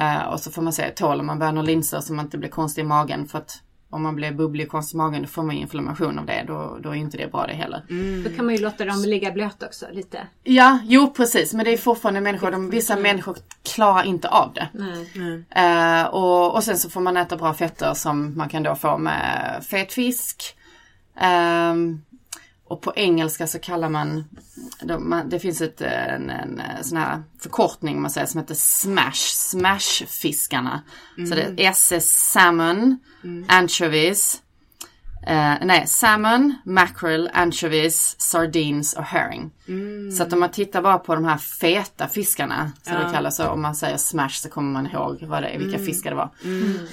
Eh, och så får man se, tåler man bönor och linser så man inte blir konstig i magen för att om man blir bubblig i magen då får man inflammation av det. Då, då är inte det bra det heller. Då kan man ju låta dem ligga blöt också lite. Ja, jo precis. Men det är fortfarande människor, de, vissa människor klarar inte av det. Nej. Eh, och, och sen så får man äta bra fetter som man kan då få med fet fisk. Ehm, och på engelska så kallar man, de, man det finns ett, eh, en, en eh, sån här förkortning man säger som heter SMASH, SMASH-fiskarna. Så det är SS Salmon, Anchovies, Eh, nej, salmon, mackerel, anchovies, sardines och herring. Så att om man tittar bara på de här feta fiskarna, som det kallas, så om man säger smash så kommer man ihåg vad det är, vilka fiskar det var.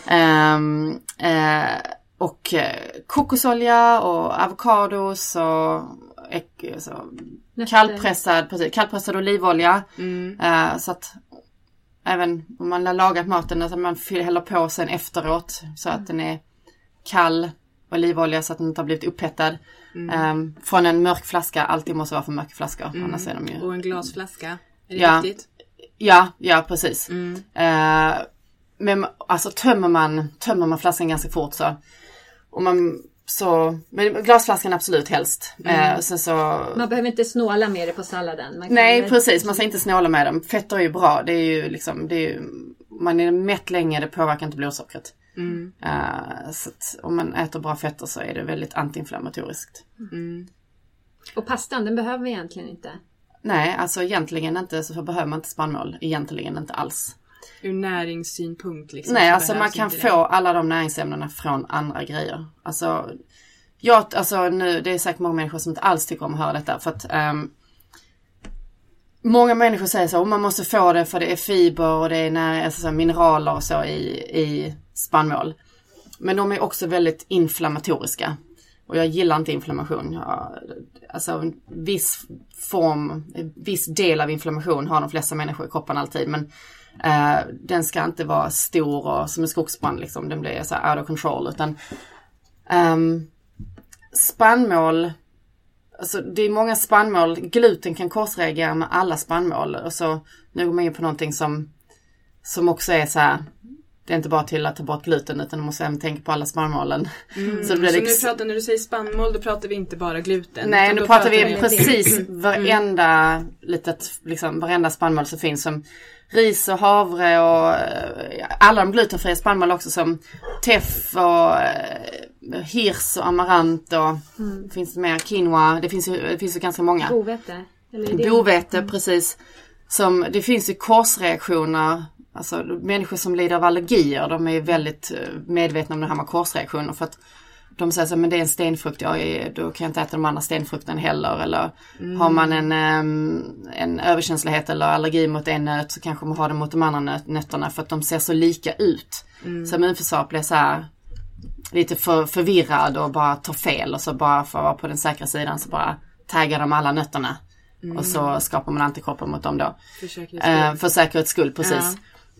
Ehm, eh, och eh, kokosolja och avokados och så, kallpressad, precis, kallpressad olivolja. Eh, så att även om man har lagat maten, att man fyller- häller på sen efteråt så att den är kall olivolja så att den inte har blivit upphettad. Ehm, från en mörk flaska, alltid måste vara från mörka flaskor. Annars är de ju... Och en glasflaska. Är det Ja. viktigt? Ja, ja precis. Eh, men alltså tömmer man, tömmer man flaskan ganska fort så. Och man, så, men glasflaskan absolut helst. Eh, sen så, Man behöver inte snåla med det på salladen. Man kan nej väl- precis, man ska inte snåla med dem. Fetter är ju bra, det är ju liksom, det är ju, man är mätt länge, det påverkar inte blodsockret. Eh, så att om man äter bra fetter så är det väldigt antiinflammatoriskt. Och pastan, den behöver vi egentligen inte. Nej, alltså egentligen inte så behöver man inte spannmål. Egentligen inte alls. Ur näringssynpunkt liksom. Nej, så alltså man kan få alla de näringsämnena från andra grejer. Alltså, jag, alltså nu, det är säkert många människor som inte alls tycker om att höra detta. För att ehm, Många människor säger så, "Oh, man måste få det för det är fiber och det är när, alltså, så, mineraler och så i, i spannmål. Men de är också väldigt inflammatoriska. Och jag gillar inte inflammation. Jag, alltså en viss form, en viss del av inflammation har de flesta människor i kroppen alltid. Men eh, den ska inte vara stor och som en skogsbrand liksom. Den blir så här out of control. Utan ehm, spannmål, alltså det är många spannmål, gluten kan korsreagera med alla spannmål. Och så nu går man in på någonting som, som också är så här, det är inte bara till att ta bort gluten utan man måste även tänka på alla spannmålen. Så det blir Så nu ex- pratar, när du säger spannmål, då pratar vi inte bara gluten. Nej, nu pratar vi precis varenda litet, liksom varenda spannmål som finns som ris och havre och eh, alla de glutenfria spannmål också som teff och eh, hirs och amarant och finns det mer quinoa. Det finns ju, det finns ju ganska många. Bovete. Bovete, precis. Som, det finns ju korsreaktioner alltså människor som lider av allergier, de är väldigt eh, medvetna om det här med korsreaktioner för att de säger så här, men det är en stenfrukt, ja, då kan jag inte äta de andra stenfrukterna heller. Eller har man en, em, en överkänslighet eller allergi mot en nöt så kanske man har det mot de andra nöt, nötterna för att de ser så lika ut. Så immunförsvaret blir så här lite för, förvirrad och bara tar fel och så bara för att vara på den säkra sidan så bara taggar de alla nötterna. Och så skapar man antikroppar mot dem då. För säkerhets skull. Eh, för säkerhets skull, precis.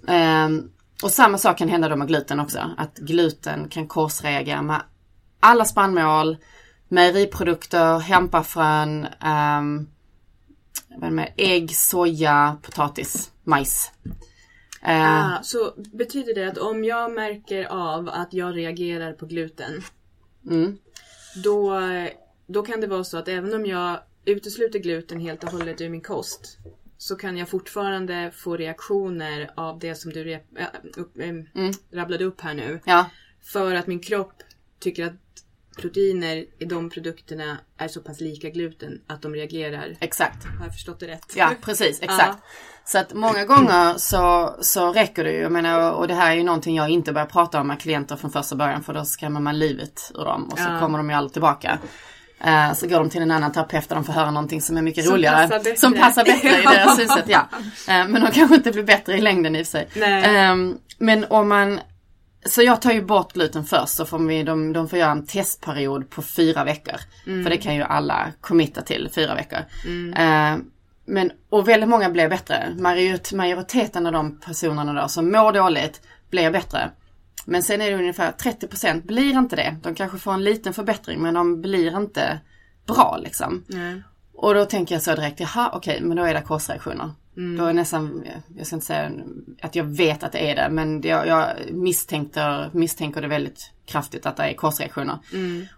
Ehm, och samma sak kan hända då med gluten också. Att gluten kan korsreagera med alla spannmål, mejeriprodukter, hämpafrön, um, vad med, ägg, soja, potatis, majs. Eh, Ah, så betyder det att om jag märker av att jag reagerar på gluten. Mm. Då, då kan det vara så att även om jag utesluter gluten helt och hållet ur min kost. Så kan jag fortfarande få reaktioner av det som du rep- äh, upp, ähm, rabblade upp här nu. ja, För att min kropp tycker att proteiner i de produkterna är så pass lika gluten att de reagerar. exakt. Har jag förstått det rätt? Ja, precis, exakt. Så att många gånger så, så räcker det ju, jag menar, och det här är ju någonting jag inte börjar prata om med klienter från första början för då skrämmer man livet ur dem och så Ja. kommer de ju aldrig tillbaka. Eh, så går de till en annan terapeut där de får höra någonting som är mycket Som roligare. passar. Som passar bättre i deras synsätt, ja. Eh, men de kanske inte blir bättre i längden i och för sig. Nej. Eh, men om man så jag tar ju bort gluten först så får vi, de, de får göra en testperiod på fyra veckor. För det kan ju alla committa till, fyra veckor. Eh, men, och väldigt många blir bättre. Majorit, majoriteten av de personerna då som mår dåligt blir bättre. Men sen är det ungefär 30% blir inte det. De kanske får en liten förbättring men de blir inte bra liksom. Nej. Och då tänker jag så direkt, jaha okej men då är det korsreaktioner. Då är nästan, jag ska inte säga att jag vet att det är det men jag, jag misstänker, misstänker det väldigt kraftigt att det är korsreaktioner.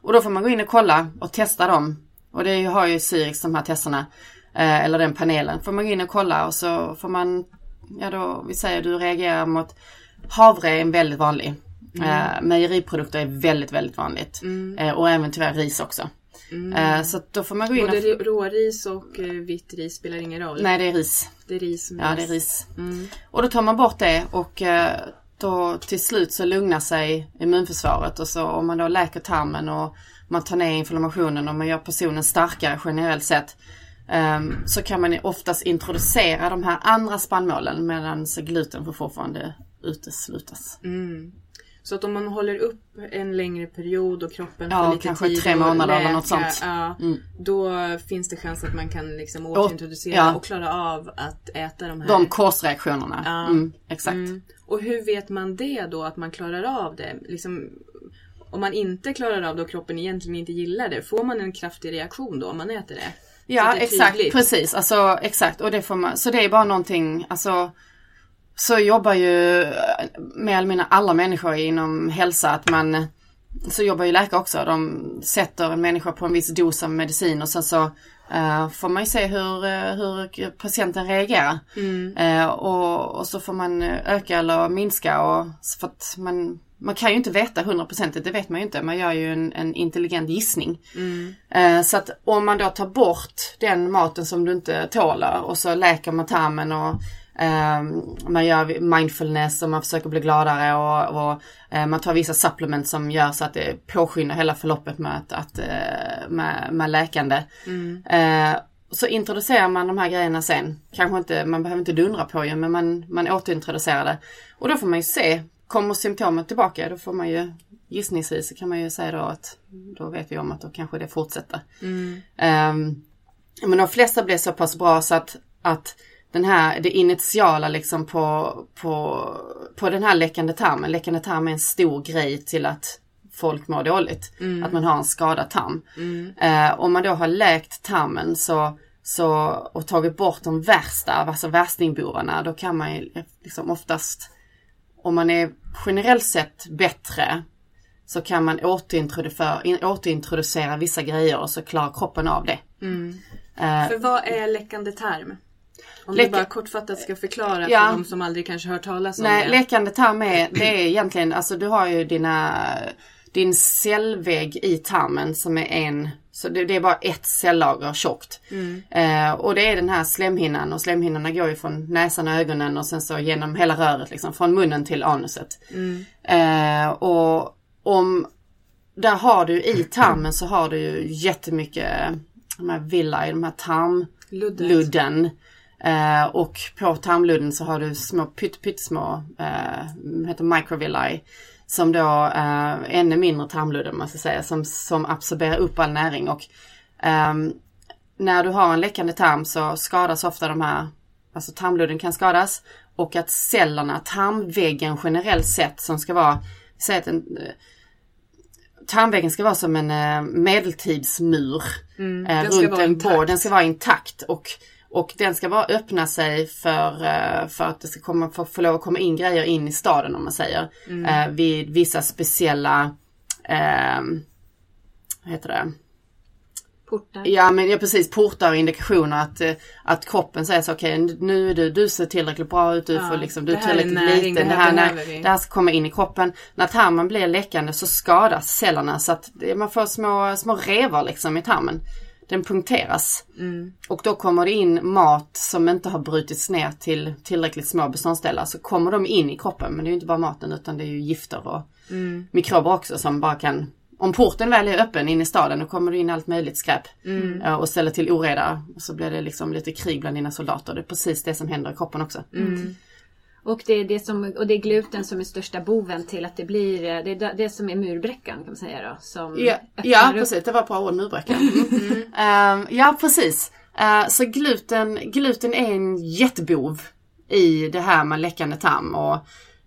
Och då får man gå in och kolla och testa dem. Och det har ju Syrix de här testerna, eh, eller den panelen. Får man gå in och kolla och så får man, ja då, vi säger du reagerar mot havre är en väldigt vanlig. Eh, mejeriprodukter är väldigt, väldigt vanligt. Eh, och även tyvärr ris också. Eh, så att då får man gå in och... Både ri- råris och eh, vitt ris spelar ingen roll. Nej, det är ris. Det är ris som Ja, det är ris. Och då tar man bort det och eh, då till slut så lugnar sig immunförsvaret och så om man då läker tarmen och man tar ner inflammationen och man gör personen starkare generellt sett ehm, så kan man oftast introducera de här andra spannmålen medan gluten får fortfarande uteslutas. Så att om man håller upp en längre period och kroppen Ja, får lite kanske tid tre månader eller läka, något sånt. Ja, Mm. Då finns det chans att man kan liksom återintroducera ja. och klara av att äta de här. De korsreaktionerna. Ja. Mm, exakt. Mm. Och hur vet man det då att man klarar av det? Liksom, om man inte klarar av det och kroppen egentligen inte gillar det, får man en kraftig reaktion då om man äter det? Ja det exakt, precis. Alltså exakt. Och det får man, så det är bara någonting, alltså så jobbar ju mer eller mindre alla människor inom hälsa att man så jobbar ju läkare också. De sätter en människa på en viss dos av medicin och sen så eh, får man ju se hur, eh, hur patienten reagerar. Eh, och, och så får man öka eller minska och för att man, man kan ju inte veta hundraprocentigt, det vet man ju inte. Man gör ju en, en intelligent gissning. Eh, så att om man då tar bort den maten som du inte tålar och så läker man tarmen och eh, man gör mindfulness och man försöker bli gladare och, och eh, man tar vissa supplements som gör så att det påskyndar hela förloppet med, att, att, eh, med, med läkande. Eh, så introducerar man de här grejerna sen. Kanske inte, man behöver inte dundra på ju men man, man återintroducerar det. Och då får man ju se, kommer symptomen tillbaka då får man ju gissningsvis så kan man ju säga då att då vet vi om att då kanske det fortsätter. Ehm, men de flesta blev så pass bra så att, att den här, det initiala liksom på, på, på den här läckande tarmen. Läckande tarm är en stor grej till att folk mår dåligt. Att man har en skadad tarm. Eh, om man då har läkt tarmen så, så, och tagit bort de värsta, alltså värstingbovarna, då kan man ju liksom oftast, om man är generellt sett bättre, så kan man återintroducera, in- återintroducera vissa grejer och så klarar kroppen av det. Eh, För vad är läckande tarm? Om Läcka- du bara kortfattat ska förklara Ja. för de som aldrig kanske hört talas om Nej, det. läkande tarm är, det är egentligen, alltså du har ju dina, din cellvägg i tarmen som är en, så det, det är bara ett cellager tjockt. Eh, och det är den här slemhinnan och slemhinnorna går ju från näsan och ögonen och sen så genom hela röret liksom, från munnen till anuset. Eh, och om, där har du i tarmen så har du ju jättemycket de här villi, de här tarmludden. Eh, och på tarmludden så har du små pytt, pyttesmå, eh, heter microvilli. Som då är ännu mindre tarmludden man ska säga, som, som absorberar upp all näring. Och ehm, när du har en läckande tarm så skadas ofta de här, alltså tarmludden kan skadas. Och att cellerna, tarmväggen generellt sett som ska vara, säg att en, eh, tarmväggen ska vara som en eh, medeltidsmur eh, den ska runt en intakt. Den ska vara intakt och, och den ska bara öppna sig för, eh, för att det ska komma, få, få lov att komma in grejer in i staden om man säger. Eh, vid vissa speciella, eh, vad heter det? Portar. Ja men ja, precis, portar och indikationer att, eh, att kroppen säger så okej nu är du, du ser tillräckligt bra ut, du Ja, får liksom, du är här är tillräckligt näring, liten, det det här när, det här ska komma in i kroppen. När tarmen blir läckande så skadas cellerna så att man får små, små revar liksom i tarmen. Den punkteras. Mm. Och då kommer det in mat som inte har brutits ner till tillräckligt små beståndsdelar. Så kommer de in i kroppen. Men det är ju inte bara maten utan det är ju gifter och Mm. mikrober också som bara kan om porten väl är öppen in i staden då kommer det in allt möjligt skräp Mm. eh, och ställer till oreda. Och så blir det liksom lite krig bland dina soldater. Det är precis det som händer i kroppen också. Mm. Och det, är det som, och det är gluten som är största boven till att det blir, eh, det är det- som är murbräckan kan man säga då. Som Ja, ja upp. precis, det var ett bra ord, murbräcka. Mm. Ehm, ja precis. Eh, så gluten, gluten är en jättebov i det här med läckande tarm. Och,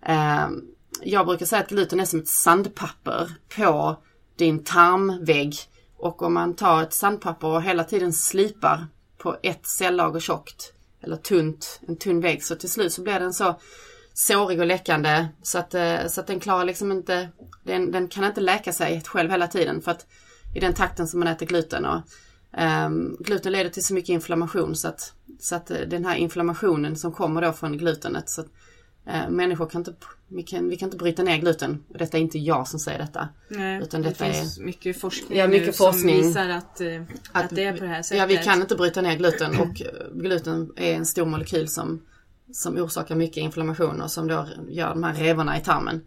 ehm, jag brukar säga att gluten är som ett sandpapper på din tarmvägg. Och om man tar ett sandpapper och hela tiden slipar på ett cellager tjockt eller tunt, en tunn vägg. Så till slut så blir den så sårig och läckande så att, eh, så att den klarar liksom inte, den, den kan inte läka sig själv hela tiden. För att i den takten som man äter gluten och um, gluten leder till så mycket inflammation så att, så att eh, den här inflammationen som kommer då från glutenet så att människor kan inte, vi kan, vi kan inte bryta ner gluten och detta är inte jag som säger detta. Nej, Utan det detta finns mycket forskning, Ja, mycket forskning. som visar att, eh, att, det är på det här sättet. Ja, vi kan inte bryta ner gluten och eh, gluten är en stor molekyl som, som orsakar mycket inflammation och som då gör de här revorna i tarmen.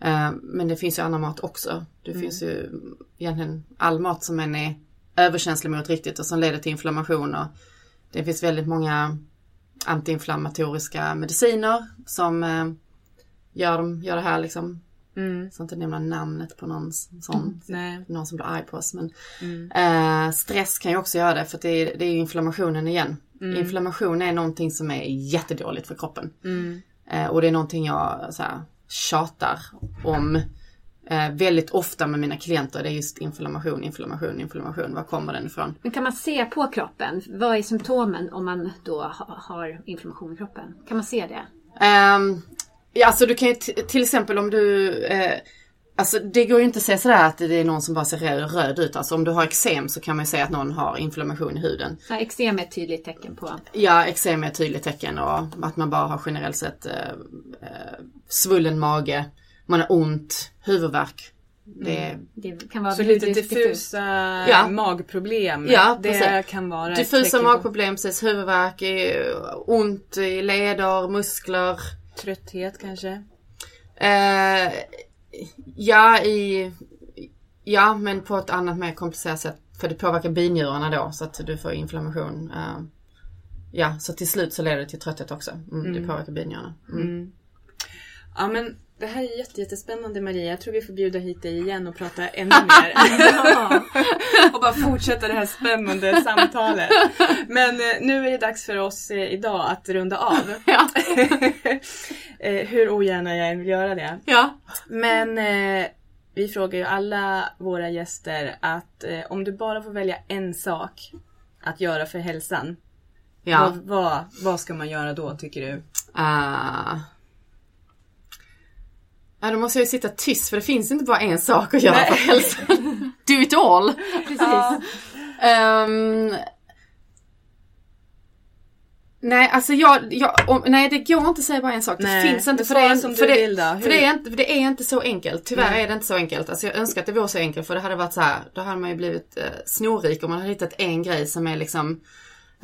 Eh, Men det finns ju annan mat också. Det finns ju egentligen all mat som en är överkänslig mot riktigt och som leder till inflammation. Och det finns väldigt många antiinflammatoriska mediciner som eh, gör, dem, gör det här liksom. Jag ska inte nämna namnet på någon sån. Nej. Någon som blir arg på oss. Men, eh, stress kan ju också göra det för det är, det är inflammationen igen. Inflammation är någonting som är jättedåligt för kroppen. Eh, och det är någonting jag så här, tjatar om eh, väldigt ofta med mina klienter. Det är just inflammation, inflammation, inflammation. Var kommer den ifrån? Men kan man se på kroppen? Vad är symptomen om man då ha- har inflammation i kroppen? Kan man se det? Ehm, ja, alltså du kan ju till exempel om du eh, Alltså det går ju inte att säga sådär att det är någon som bara ser röd, röd ut. Alltså om du har eksem så kan man ju säga att någon har inflammation i huden. Ja, eksem är ett tydligt tecken på. Ja, eksem är ett tydligt tecken och att man bara har generellt sett eh, eh, svullen mage, man har ont, huvudvärk. Det, Det kan vara Så lite diffus- diffusa Ja. magproblem. Ja, det precis. kan vara diffusa magproblem, precis huvudvärk, ont i leder, muskler. Trötthet kanske. Eh, ja, i, ja, men på ett annat mer komplicerat sätt. För det påverkar binjurarna då så att du får inflammation. Eh, ja, så till slut så leder det till trötthet också. Mm, Det påverkar binjurarna. Mm. Ja men det här är jätte, jättespännande Maria. Jag tror vi får bjuda hit dig igen och prata ännu mer. och bara fortsätta det här spännande samtalet. Men eh, nu är det dags för oss eh, idag att runda av. Ja. Eh, Hur ogärna jag än vill göra det. ja. Men vi frågar ju alla våra gäster att om du bara får välja en sak att göra för hälsan. Ja. Vad, vad, vad ska man göra då tycker du? Uh, ja, då måste jag ju sitta tyst för det finns inte bara en sak att göra Nej. för hälsan. Do it all. Precis. Ehm, Nej, alltså jag, jag om, nej det går inte att säga bara en sak. Nej, det finns inte för det, som för, det, för det, är inte, för det är inte så enkelt. Tyvärr är det inte så enkelt. Alltså jag önskar att det vore så enkelt för det hade varit så här. Då hade man ju blivit eh, snorrik om man hade hittat en grej som är liksom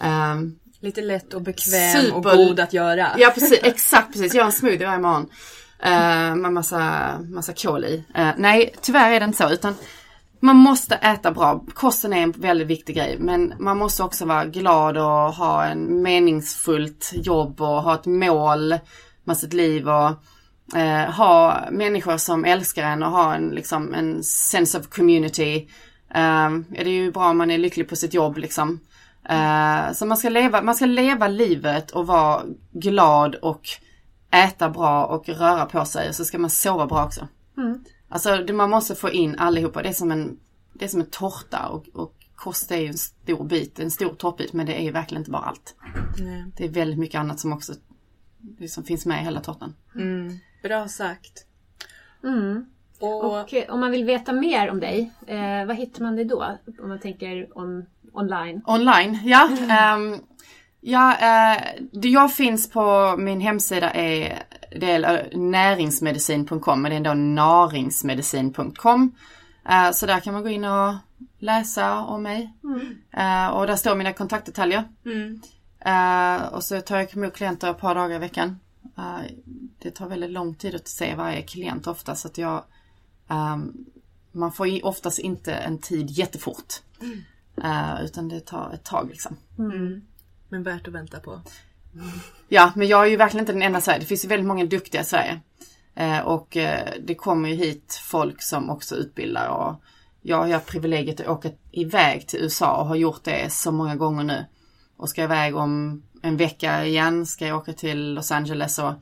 ehm, Lite lätt och bekväm Super- och god att göra. Ja precis, exakt precis. Gör en smoothie varje morgon eh, med massa, massa kol i. Eh, nej, tyvärr är det inte så. Utan man måste äta bra. Kosten är en väldigt viktig grej. Men man måste också vara glad och ha en meningsfullt jobb och ha ett mål med sitt liv. Och eh, ha människor som älskar en och ha en, liksom, en sense of community. Eh, är det ju bra om man är lycklig på sitt jobb liksom. Eh, så man ska, leva, man ska leva livet och vara glad och äta bra och röra på sig och så ska man sova bra också. Alltså det, man måste få in allihopa. Det är som en, det är som en tårta och, och kost är ju en stor bit, en stor toppbit men det är ju verkligen inte bara allt. Nej. Det är väldigt mycket annat som också det som finns med i hela tårtan. Mm. Bra sagt. Mm. Och, Och eh, om man vill veta mer om dig, eh, vad hittar man dig då? Om man tänker on, online. Online, ja. ehm, ja, eh, jag finns på min hemsida är, det är näringsmedicin.com, men det är ändå naringsmedicin.com. Eh, så där kan man gå in och läsa om mig. Eh, och där står mina kontaktdetaljer. mm. Eh, och så tar jag emot klienter ett par dagar i veckan. Eh, det tar väldigt lång tid att se varje klient ofta så att jag ehm, man får oftast inte en tid jättefort. Eh, utan det tar ett tag liksom. Men värt att vänta på. Ja, men jag är ju verkligen inte den enda i Sverige. Det finns ju väldigt många duktiga i Sverige. Eh, och eh, det kommer ju hit folk som också utbildar och jag har haft privilegiet att åka iväg till USA och har gjort det så många gånger nu. Och ska iväg om en vecka igen, ska jag åka till Los Angeles och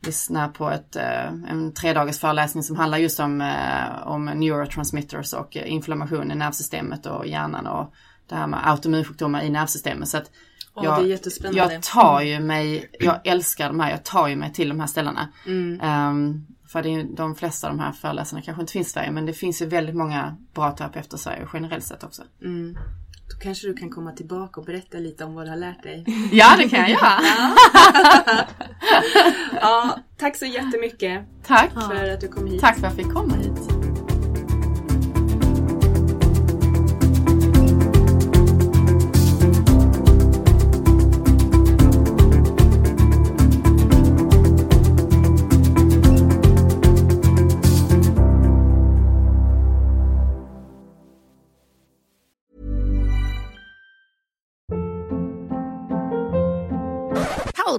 lyssna på ett, eh, en tredagars föreläsning som handlar just om, eh, om neurotransmitters och inflammation i nervsystemet och hjärnan och det här med autoimmunsjukdomar i nervsystemet. Så att Ja, det är jättespännande. jag tar ju mig, jag älskar de här, jag tar ju mig till de här ställena. Mm. Ehm, för det är, de flesta av de här föreläsarna kanske inte finns i Sverige men det finns ju väldigt många bra terapeuter i Sverige generellt sett också. Mm. Då kanske du kan komma tillbaka och berätta lite om vad du har lärt dig. Ja det kan jag göra! ja, tack så jättemycket Tack! för att du kom hit. Tack för att jag fick komma hit.